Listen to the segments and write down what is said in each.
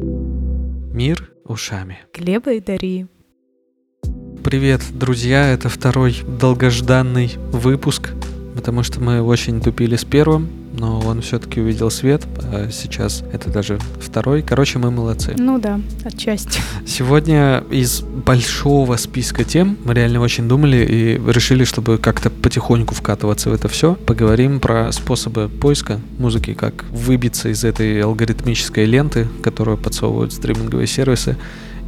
Мир ушами. Глеба и Дарьи. Привет, друзья! Это второй долгожданный выпуск, потому что мы очень тупили с первым, но он все-таки увидел свет. А сейчас это даже второй. Короче, мы молодцы. Ну да, отчасти. Сегодня из большого списка тем мы реально очень думали и решили, чтобы как-то потихоньку вкатываться в это все. Поговорим про способы поиска музыки, как выбиться из этой алгоритмической ленты, которую подсовывают стриминговые сервисы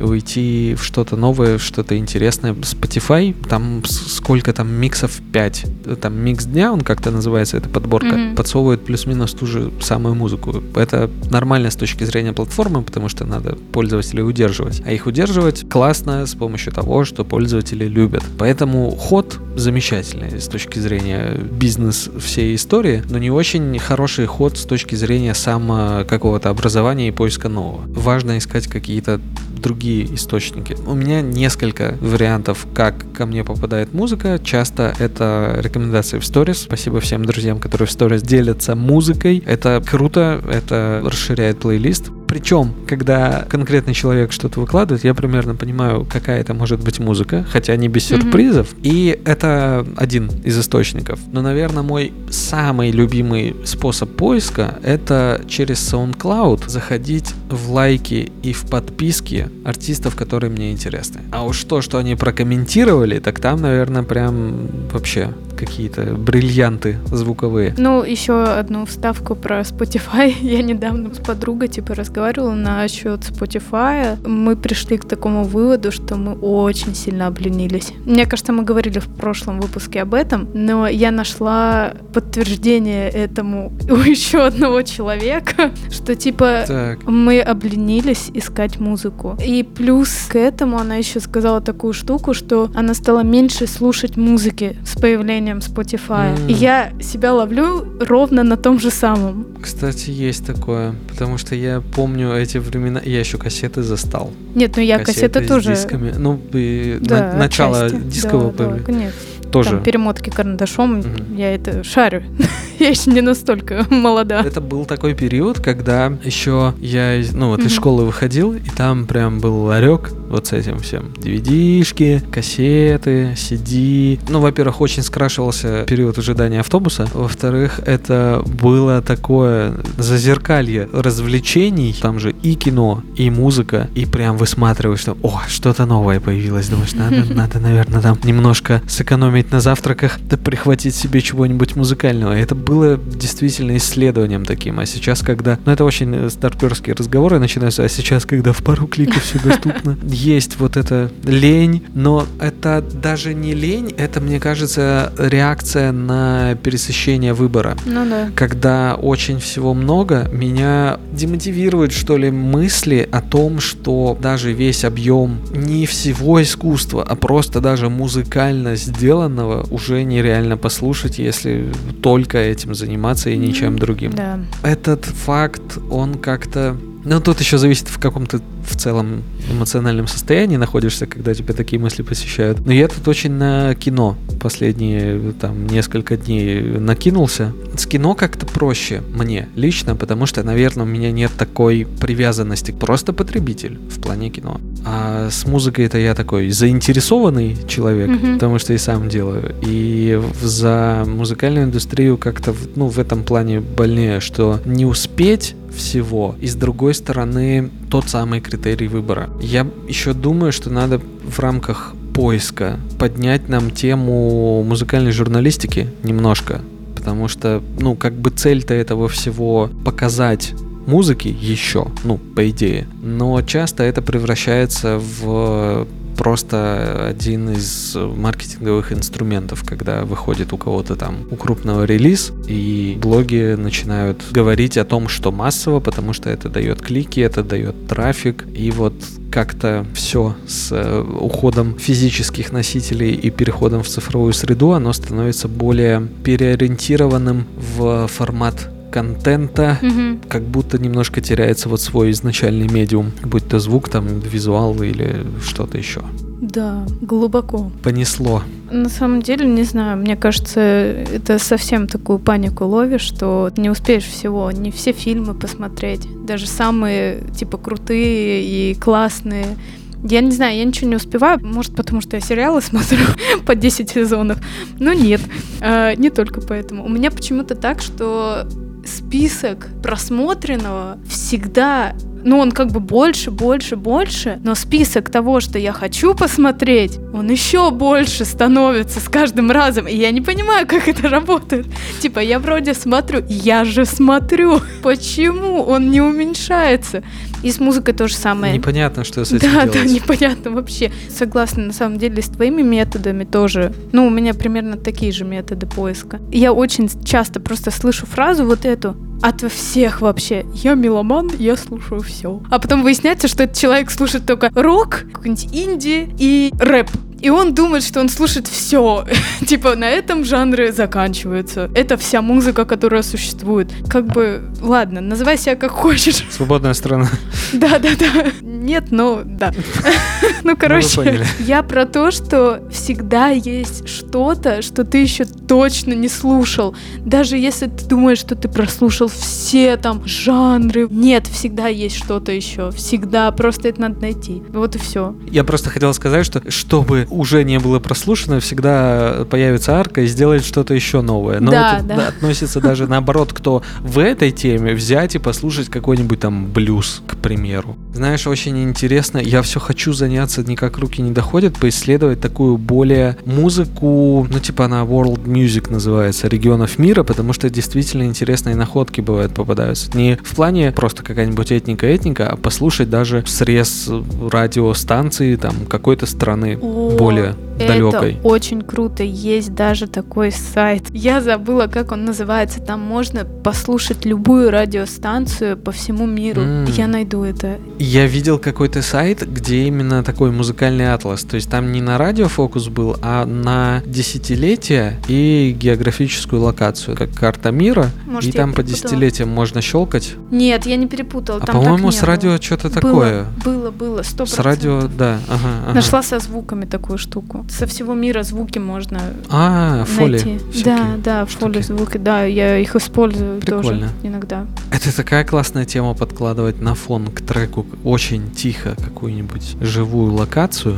уйти в что-то новое, что-то интересное. Spotify, там сколько там миксов 5. Там микс дня, он как-то называется, эта подборка, mm-hmm. подсовывает плюс-минус ту же самую музыку. Это нормально с точки зрения платформы, потому что надо пользователей удерживать. А их удерживать классно с помощью того, что пользователи любят. Поэтому ход замечательный с точки зрения бизнес всей истории, но не очень хороший ход с точки зрения само какого-то образования и поиска нового. Важно искать какие-то другие источники. У меня несколько вариантов, как ко мне попадает музыка. Часто это рекомендации в сторис. Спасибо всем друзьям, которые в сторис делятся музыкой. Это круто, это расширяет плейлист. Причем, когда конкретный человек что-то выкладывает, я примерно понимаю, какая это может быть музыка, хотя не без сюрпризов. Mm-hmm. И это один из источников. Но, наверное, мой самый любимый способ поиска — это через SoundCloud заходить в лайки и в подписки артистов, которые мне интересны. А уж то, что они прокомментировали, так там, наверное, прям вообще какие-то бриллианты звуковые. Ну, еще одну вставку про Spotify. Я недавно с подругой типа разговаривала насчет Spotify. Мы пришли к такому выводу, что мы очень сильно обленились. Мне кажется, мы говорили в прошлом выпуске об этом, но я нашла подтверждение этому у еще одного человека, что типа так. мы обленились искать музыку. И плюс к этому она еще сказала такую штуку, что она стала меньше слушать музыки с появлением приложением Spotify. Mm. И я себя ловлю ровно на том же самом. Кстати, есть такое, потому что я помню эти времена, я еще кассеты застал. Нет, ну я кассеты, кассеты тоже. Дисками. Ну, и да, на, начало дискового да, да, конечно тоже. Там, перемотки карандашом, угу. я это шарю. я еще не настолько молода. Это был такой период, когда еще я, ну вот угу. из школы выходил, и там прям был ларек вот с этим всем. DVD-шки, кассеты, CD. Ну, во-первых, очень скрашивался период ожидания автобуса. Во-вторых, это было такое зазеркалье развлечений. Там же и кино, и музыка, и прям высматриваешь, что, о, что-то новое появилось. Думаешь, надо, надо, наверное, там немножко сэкономить на завтраках, да прихватить себе чего-нибудь музыкального. Это было действительно исследованием таким. А сейчас, когда... Ну, это очень э, старперские разговоры начинаются, а сейчас, когда в пару кликов все доступно, есть вот эта лень, но это даже не лень, это, мне кажется, реакция на пересыщение выбора. Ну да. Когда очень всего много, меня демотивирует, что ли, мысли о том, что даже весь объем не всего искусства, а просто даже музыкально сделан сделанного уже нереально послушать, если только этим заниматься и ничем другим. Да. Этот факт, он как-то ну, тут еще зависит в каком-то в целом эмоциональном состоянии находишься, когда тебя такие мысли посещают. Но я тут очень на кино последние там несколько дней накинулся. С кино как-то проще мне лично, потому что, наверное, у меня нет такой привязанности. Просто потребитель в плане кино. А с музыкой это я такой заинтересованный человек, mm-hmm. потому что и сам делаю. И за музыкальную индустрию как-то ну, в этом плане больнее, что не успеть всего. И с другой стороны, тот самый критерий выбора. Я еще думаю, что надо в рамках поиска поднять нам тему музыкальной журналистики немножко, потому что, ну, как бы цель-то этого всего показать музыки еще, ну, по идее. Но часто это превращается в просто один из маркетинговых инструментов, когда выходит у кого-то там у крупного релиз, и блоги начинают говорить о том, что массово, потому что это дает клики, это дает трафик, и вот как-то все с э, уходом физических носителей и переходом в цифровую среду, оно становится более переориентированным в формат контента, угу. как будто немножко теряется вот свой изначальный медиум, будь то звук, там, визуал или что-то еще. Да, глубоко. Понесло. На самом деле, не знаю, мне кажется, это совсем такую панику ловишь, что не успеешь всего, не все фильмы посмотреть, даже самые, типа, крутые и классные. Я не знаю, я ничего не успеваю, может, потому что я сериалы смотрю по 10 сезонов. Но нет, э, не только поэтому. У меня почему-то так, что список просмотренного всегда ну, он как бы больше, больше, больше, но список того, что я хочу посмотреть, он еще больше становится с каждым разом, и я не понимаю, как это работает. Типа, я вроде смотрю, я же смотрю, почему он не уменьшается? И с музыкой то же самое. Непонятно, что с этим да, делать. Да, непонятно вообще. Согласна, на самом деле, с твоими методами тоже. Ну, у меня примерно такие же методы поиска. Я очень часто просто слышу фразу вот эту, от всех вообще. Я меломан, я слушаю все. А потом выясняется, что этот человек слушает только рок, какой-нибудь инди и рэп. И он думает, что он слушает все. типа на этом жанры заканчиваются. Это вся музыка, которая существует. Как бы, ладно, называй себя как хочешь. Свободная страна. Да, да, да. Нет, но да. ну, короче, я про то, что всегда есть что-то, что ты еще точно не слушал. Даже если ты думаешь, что ты прослушал все там жанры. Нет, всегда есть что-то еще. Всегда. Просто это надо найти. Вот и все. Я просто хотел сказать, что чтобы уже не было прослушано, всегда появится арка и сделает что-то еще новое. Но да, это да. относится даже наоборот, кто в этой теме взять и послушать какой-нибудь там блюз, к примеру. Знаешь, очень интересно, я все хочу заняться, никак руки не доходят, поисследовать такую более музыку, ну типа она World Music называется, регионов мира, потому что действительно интересные находки бывают попадаются. Не в плане просто какая-нибудь этника-этника, а послушать даже срез радиостанции там какой-то страны. О, более далекой. Это очень круто. Есть даже такой сайт. Я забыла, как он называется. Там можно послушать любую радиостанцию по всему миру. М. Я найду это. Я видел какой-то сайт, где именно такой музыкальный атлас. То есть там не на радиофокус был, а на десятилетия и географическую локацию, как карта мира. Может, и там по десятилетиям можно щелкать. Нет, я не перепутала. А по-моему, с было. радио что-то такое. Было, было, сто С радио, да. Ага, ага. Нашла со звуками такую штуку. Со всего мира звуки можно А, фоли. найти. всякие. Да, да, фоли штуки. звуки, да, я их использую Прикольно. тоже иногда. Это такая классная тема подкладывать на фон к треку очень тихо какую-нибудь живую локацию,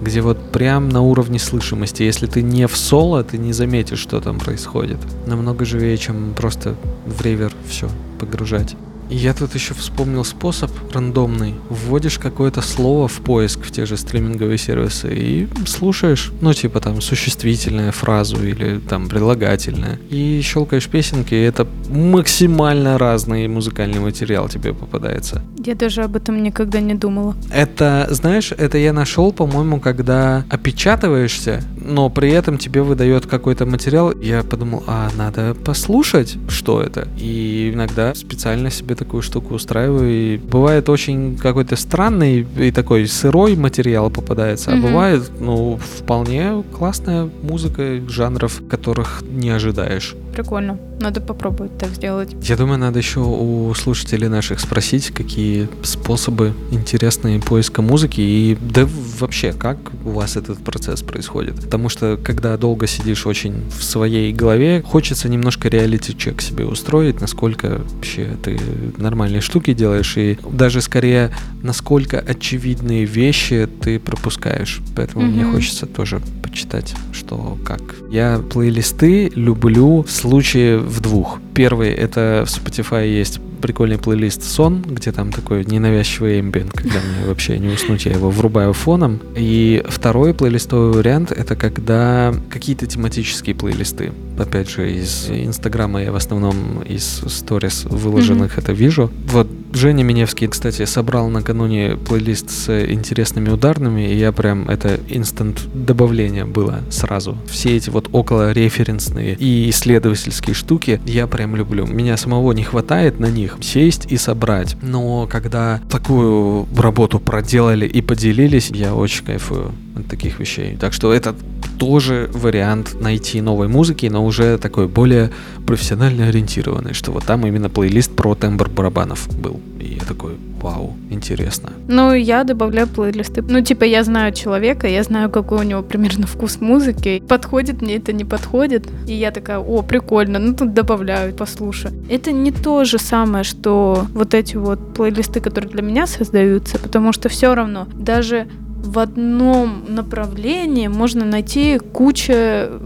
где вот прям на уровне слышимости. Если ты не в соло, ты не заметишь, что там происходит. Намного живее, чем просто в ревер все погружать. Я тут еще вспомнил способ рандомный. Вводишь какое-то слово в поиск в те же стриминговые сервисы и слушаешь, ну, типа там существительное фразу или там прилагательное. И щелкаешь песенки, и это максимально разный музыкальный материал тебе попадается. Я даже об этом никогда не думала. Это, знаешь, это я нашел, по-моему, когда опечатываешься, но при этом тебе выдает какой-то материал. Я подумал, а надо послушать, что это. И иногда специально себе такую штуку устраиваю. И бывает очень какой-то странный и такой сырой материал попадается, а Мгм. бывает, ну, вполне классная музыка жанров, которых не ожидаешь. Прикольно. Надо попробовать так сделать. Я думаю, надо еще у слушателей наших спросить, какие способы интересные поиска музыки и да вообще, как у вас этот процесс происходит. Потому что, когда долго сидишь очень в своей голове, хочется немножко реалити-чек себе устроить, насколько вообще ты нормальные штуки делаешь, и даже скорее, насколько очевидные вещи ты пропускаешь. Поэтому мне Мгм. хочется тоже почитать, что как. Я плейлисты люблю в случае в двух. Первый — это в Spotify есть прикольный плейлист «Сон», где там такой ненавязчивый эмбиент, когда мне вообще не уснуть, я его врубаю фоном. И второй плейлистовый вариант — это когда какие-то тематические плейлисты. Опять же, из Инстаграма я в основном из сторис выложенных это вижу. Вот Женя Миневский, кстати, собрал накануне плейлист с интересными ударными, и я прям это инстант добавление было сразу. Все эти вот около референсные и исследовательские штуки я прям люблю. Меня самого не хватает на них сесть и собрать. Но когда такую работу проделали и поделились, я очень кайфую таких вещей. Так что это тоже вариант найти новой музыки, но уже такой более профессионально ориентированный, что вот там именно плейлист про тембр барабанов был. И я такой, вау, интересно. Ну, я добавляю плейлисты. Ну, типа, я знаю человека, я знаю, какой у него примерно вкус музыки. Подходит мне это, не подходит. И я такая, о, прикольно, ну тут добавляю, послушаю. Это не то же самое, что вот эти вот плейлисты, которые для меня создаются, потому что все равно даже в одном направлении можно найти кучу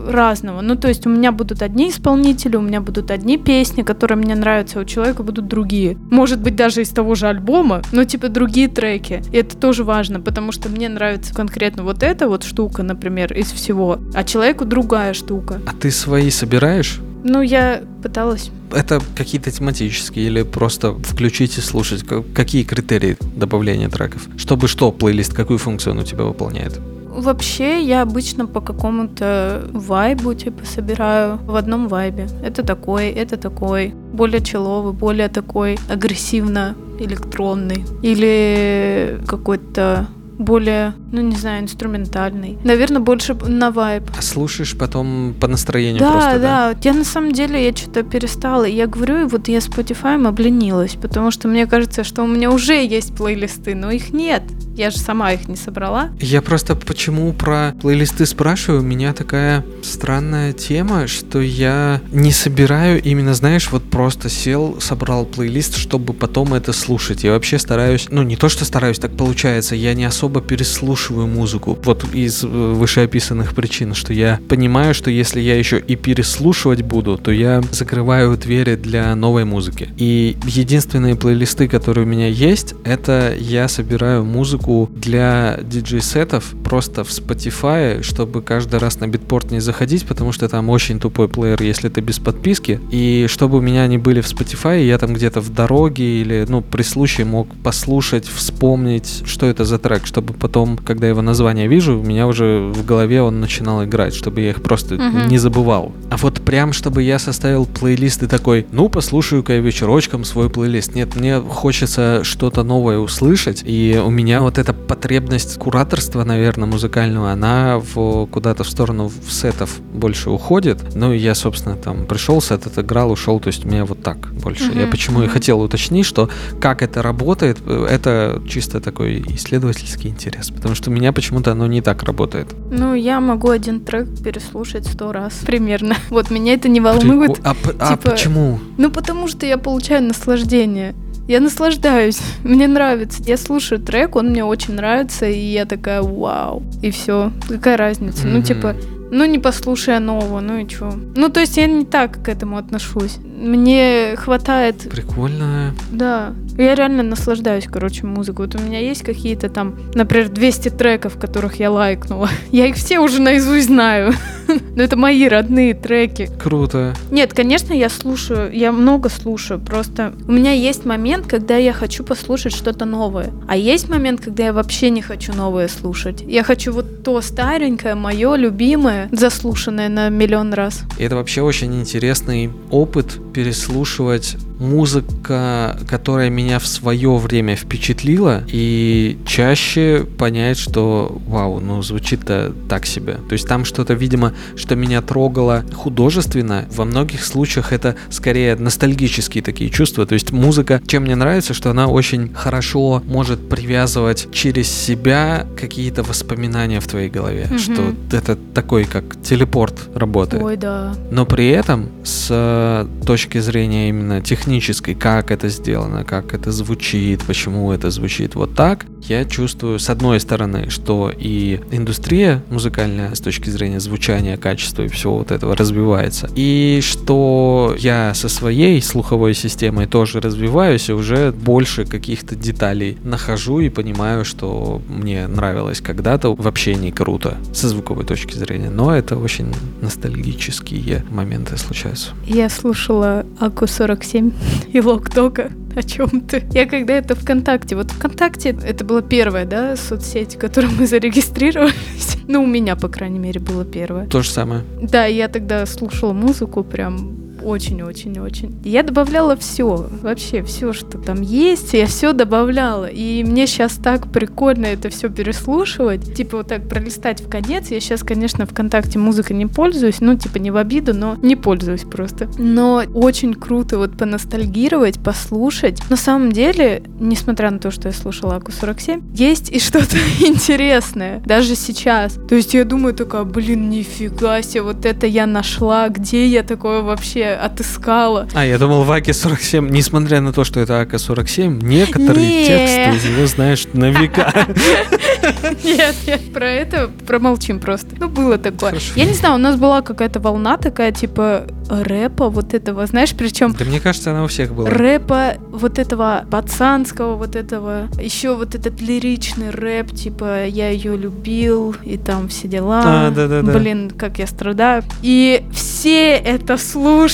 разного. Ну, то есть у меня будут одни исполнители, у меня будут одни песни, которые мне нравятся, а у человека будут другие. Может быть, даже из того же альбома, но типа другие треки. И это тоже важно, потому что мне нравится конкретно вот эта вот штука, например, из всего, а человеку другая штука. А ты свои собираешь? Ну, я пыталась. Это какие-то тематические или просто включить и слушать? Какие критерии добавления треков? Чтобы что, плейлист, какую функцию он у тебя выполняет? Вообще, я обычно по какому-то вайбу, типа, собираю в одном вайбе. Это такой, это такой. Более человый, более такой агрессивно электронный. Или какой-то более, ну не знаю, инструментальный. Наверное, больше на вайб. А слушаешь потом по настроению да, просто, да? Да, Я на самом деле, я что-то перестала. Я говорю, и вот я Spotify обленилась, потому что мне кажется, что у меня уже есть плейлисты, но их нет. Я же сама их не собрала. Я просто почему про плейлисты спрашиваю? У меня такая странная тема, что я не собираю именно, знаешь, вот просто сел, собрал плейлист, чтобы потом это слушать. Я вообще стараюсь, ну не то, что стараюсь, так получается, я не особо переслушиваю музыку. Вот из э, вышеописанных причин, что я понимаю, что если я еще и переслушивать буду, то я закрываю двери для новой музыки. И единственные плейлисты, которые у меня есть, это я собираю музыку музыку для диджей-сетов просто в Spotify, чтобы каждый раз на битпорт не заходить, потому что там очень тупой плеер, если ты без подписки. И чтобы у меня они были в Spotify, я там где-то в дороге или, ну, при случае мог послушать, вспомнить, что это за трек, чтобы потом, когда его название вижу, у меня уже в голове он начинал играть, чтобы я их просто uh-huh. не забывал. А вот прям, чтобы я составил плейлист и такой, ну, послушаю-ка я вечерочком свой плейлист. Нет, мне хочется что-то новое услышать, и у меня вот эта потребность кураторства, наверное, музыкального, она в, куда-то в сторону в сетов больше уходит. Ну, и я, собственно, там пришел, сет отыграл, ушел, то есть меня вот так больше. Uh-huh, я почему uh-huh. и хотел уточнить, что как это работает, это чисто такой исследовательский интерес, потому что у меня почему-то оно не так работает. Ну, я могу один трек переслушать сто раз примерно. Вот меня это не волнует. Прикол... А, типа... а почему? Ну, потому что я получаю наслаждение. Я наслаждаюсь, мне нравится. Я слушаю трек, он мне очень нравится, и я такая, вау. И все. Какая разница? Mm-hmm. Ну, типа, ну, не послушая нового, ну и чё. Ну, то есть я не так к этому отношусь. Мне хватает... Прикольно. Да. Я реально наслаждаюсь, короче, музыкой. Вот у меня есть какие-то там, например, 200 треков, которых я лайкнула. Я их все уже наизусть знаю. Но это мои родные треки. Круто. Нет, конечно, я слушаю, я много слушаю. Просто у меня есть момент, когда я хочу послушать что-то новое. А есть момент, когда я вообще не хочу новое слушать. Я хочу вот то старенькое, мое любимое, заслушанное на миллион раз. И это вообще очень интересный опыт переслушивать музыка, которая меня в свое время впечатлила, и чаще понять, что вау, ну звучит-то так себе. То есть там что-то, видимо, что меня трогало художественно, во многих случаях это скорее ностальгические такие чувства. То есть музыка, чем мне нравится, что она очень хорошо может привязывать через себя какие-то воспоминания в твоей голове, угу. что это такой как телепорт работает. Ой, да. Но при этом с точки зрения именно технической технической, как это сделано, как это звучит, почему это звучит вот так, я чувствую, с одной стороны, что и индустрия музыкальная с точки зрения звучания, качества и всего вот этого развивается, и что я со своей слуховой системой тоже развиваюсь и уже больше каких-то деталей нахожу и понимаю, что мне нравилось когда-то, вообще не круто со звуковой точки зрения, но это очень ностальгические моменты случаются. Я слушала Аку 47 и Локтока. О чем ты? Я когда это ВКонтакте, вот ВКонтакте это была первая, да, соцсеть, в которой мы зарегистрировались. Ну, у меня, по крайней мере, было первое. То же самое. Да, я тогда слушала музыку прям очень-очень-очень. Я добавляла все, вообще все, что там есть, я все добавляла. И мне сейчас так прикольно это все переслушивать. Типа вот так пролистать в конец. Я сейчас, конечно, ВКонтакте музыкой не пользуюсь, ну, типа не в обиду, но не пользуюсь просто. Но очень круто вот поностальгировать, послушать. На самом деле, несмотря на то, что я слушала Аку 47, есть и что-то интересное, даже сейчас. То есть я думаю такая, блин, нифига себе, вот это я нашла, где я такое вообще отыскала. А, я думал, в Аке 47, несмотря на то, что это Ака 47, некоторые тексты из него знаешь на века. Нет, нет, про это промолчим просто. Ну, было такое. Я не знаю, у нас была какая-то волна такая, типа, рэпа вот этого, знаешь, причем... Да мне кажется, она у всех была. Рэпа вот этого пацанского, вот этого, еще вот этот лиричный рэп, типа, я ее любил, и там все дела. А, да, да, да. Блин, как я страдаю. И все это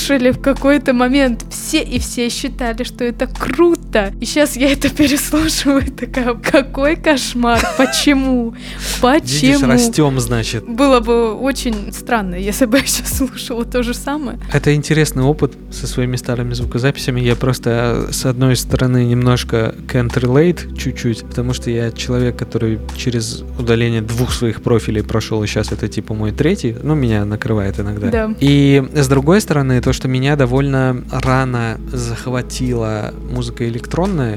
слушали в какой-то момент, все, и все считали, что это круто. И сейчас я это переслушиваю, такая, какой кошмар, почему? Почему? Видишь, растем, значит. Было бы очень странно, если бы я сейчас слушала то же самое. Это интересный опыт со своими старыми звукозаписями. Я просто, с одной стороны, немножко can't relate чуть-чуть, потому что я человек, который через удаление двух своих профилей прошел, и сейчас это типа мой третий, ну, меня накрывает иногда. Да. И с другой стороны, то, что меня довольно рано захватила музыка электронная,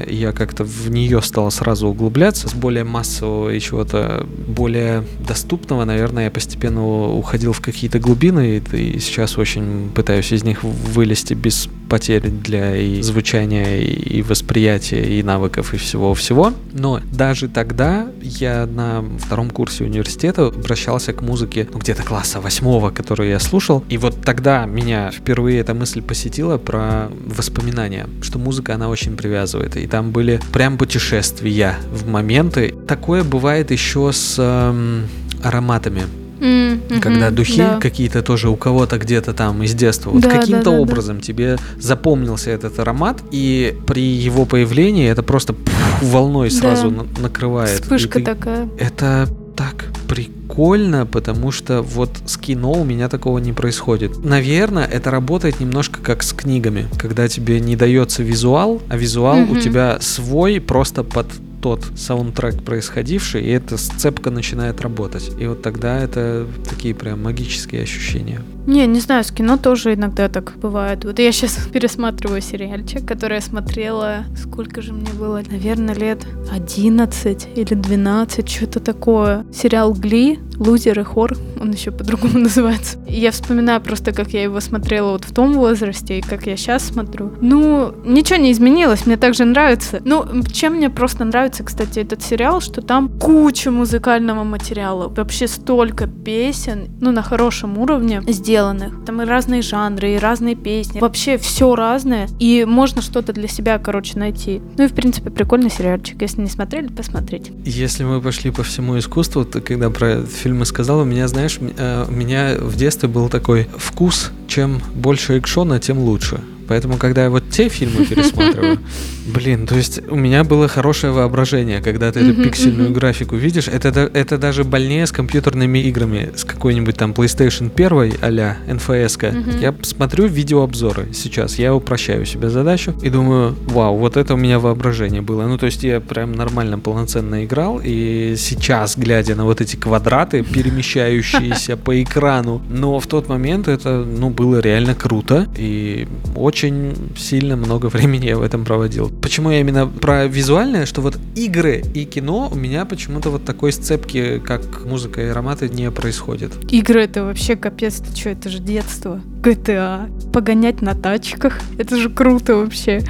и я как-то в нее стал сразу углубляться, с более массового и чего-то более доступного, наверное, я постепенно уходил в какие-то глубины, и сейчас очень пытаюсь из них вылезти без потерь для и звучания, и восприятия, и навыков, и всего-всего. Но даже тогда я на втором курсе университета обращался к музыке ну, где-то класса восьмого, которую я слушал. И вот тогда меня впервые эта мысль посетила про воспоминания, что музыка, она очень привязывает. И там были прям путешествия в моменты. Такое бывает еще с эм, ароматами. Mm, когда духи да. какие-то тоже у кого-то где-то там из детства, вот Да, каким-то да, да, да. образом тебе запомнился этот аромат, и при его появлении это просто пф, волной сразу Да. на- накрывает. Вспышка ты- такая. Это так прикольно, потому что вот с кино у меня такого не происходит. Наверное, это работает немножко как с книгами, когда тебе не дается визуал, а визуал у Мгм. тебя свой просто под тот саундтрек происходивший, и эта сцепка начинает работать. И вот тогда это такие прям магические ощущения. Не, не знаю, с кино тоже иногда так бывает. Вот я сейчас пересматриваю сериальчик, который я смотрела, сколько же мне было, наверное, лет 11 или 12, что-то такое. Сериал Гли, Лузер и Хор, он еще по-другому называется. Я вспоминаю просто, как я его смотрела вот в том возрасте и как я сейчас смотрю. Ну, ничего не изменилось, мне также нравится. Ну, чем мне просто нравится, кстати, этот сериал, что там куча музыкального материала, вообще столько песен, ну, на хорошем уровне сделанных. Там и разные жанры, и разные песни. Вообще все разное, и можно что-то для себя, короче, найти. Ну и, в принципе, прикольный сериальчик. Если не смотрели, посмотрите. Если мы пошли по всему искусству, то когда про фильмы сказал, у меня, знаешь, э, у меня в детстве был такой вкус, чем больше экшона, тем лучше. Поэтому, когда я вот те фильмы пересматриваю, блин, то есть у меня было хорошее воображение, когда ты эту пиксельную графику видишь. Это, это даже больнее с компьютерными играми, с какой-нибудь там PlayStation 1 а-ля NFS. -ка. Мгм. Я смотрю видеообзоры сейчас, я упрощаю себе задачу и думаю, вау, вот это у меня воображение было. Ну, то есть я прям нормально, полноценно играл, и сейчас, глядя на вот эти квадраты, перемещающиеся по экрану, но в тот момент это, ну, было реально круто, и очень сильно много времени я в этом проводил. Почему я именно про визуальное, что вот игры и кино у меня почему-то вот такой сцепки, как музыка и ароматы, не происходит. Игры это вообще капец, ты что, это же детство. GTA. Погонять на тачках. Это же круто вообще.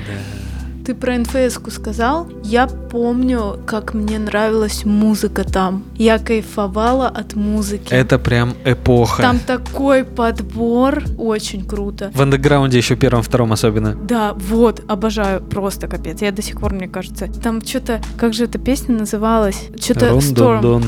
Ты про НФС-ку сказал? Я помню, как мне нравилась музыка там. Я кайфовала от музыки. Это прям эпоха. Там такой подбор. Очень круто. В андеграунде еще первом, втором особенно. Да, вот, обожаю, просто капец. Я до сих пор, мне кажется, там что-то, как же эта песня называлась? Что-то Storm. Рон-дон-дон.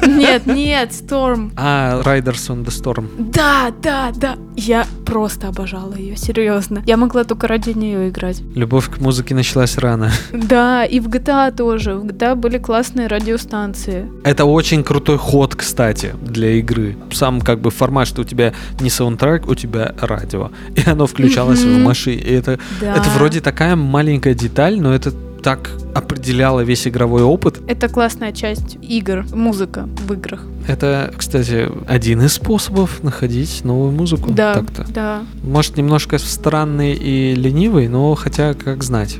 Нет, нет, Storm. А, Riders on the Storm. Да, да, да. Я просто обожала ее, серьезно. Я могла только ради нее играть. Любовь к музыке началась рано. Да, и в GTA тоже. В GTA были классные радиостанции. Это очень крутой ход, кстати, для игры. Сам как бы формат, что у тебя не саундтрек, у тебя радио. И оно включалось в Мгм. машине. И это, Да. это вроде такая маленькая деталь, но это так определяло весь игровой опыт. Это классная часть игр, музыка в играх. Это, кстати, один из способов находить новую музыку. Да, Так-то. да. Может, немножко странный и ленивый, но хотя, как знать.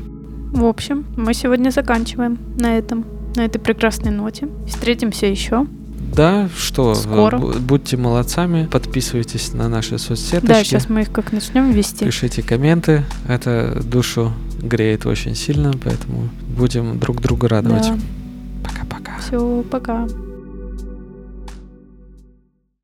В общем, мы сегодня заканчиваем на этом, на этой прекрасной ноте. Встретимся еще. Да, что, Скоро. бу- будьте молодцами, подписывайтесь на наши соцсеточки. Да, сейчас мы их как начнем вести. Пишите комменты, это душу греет очень сильно, поэтому будем друг друга радовать. Да. Пока-пока. Все, пока.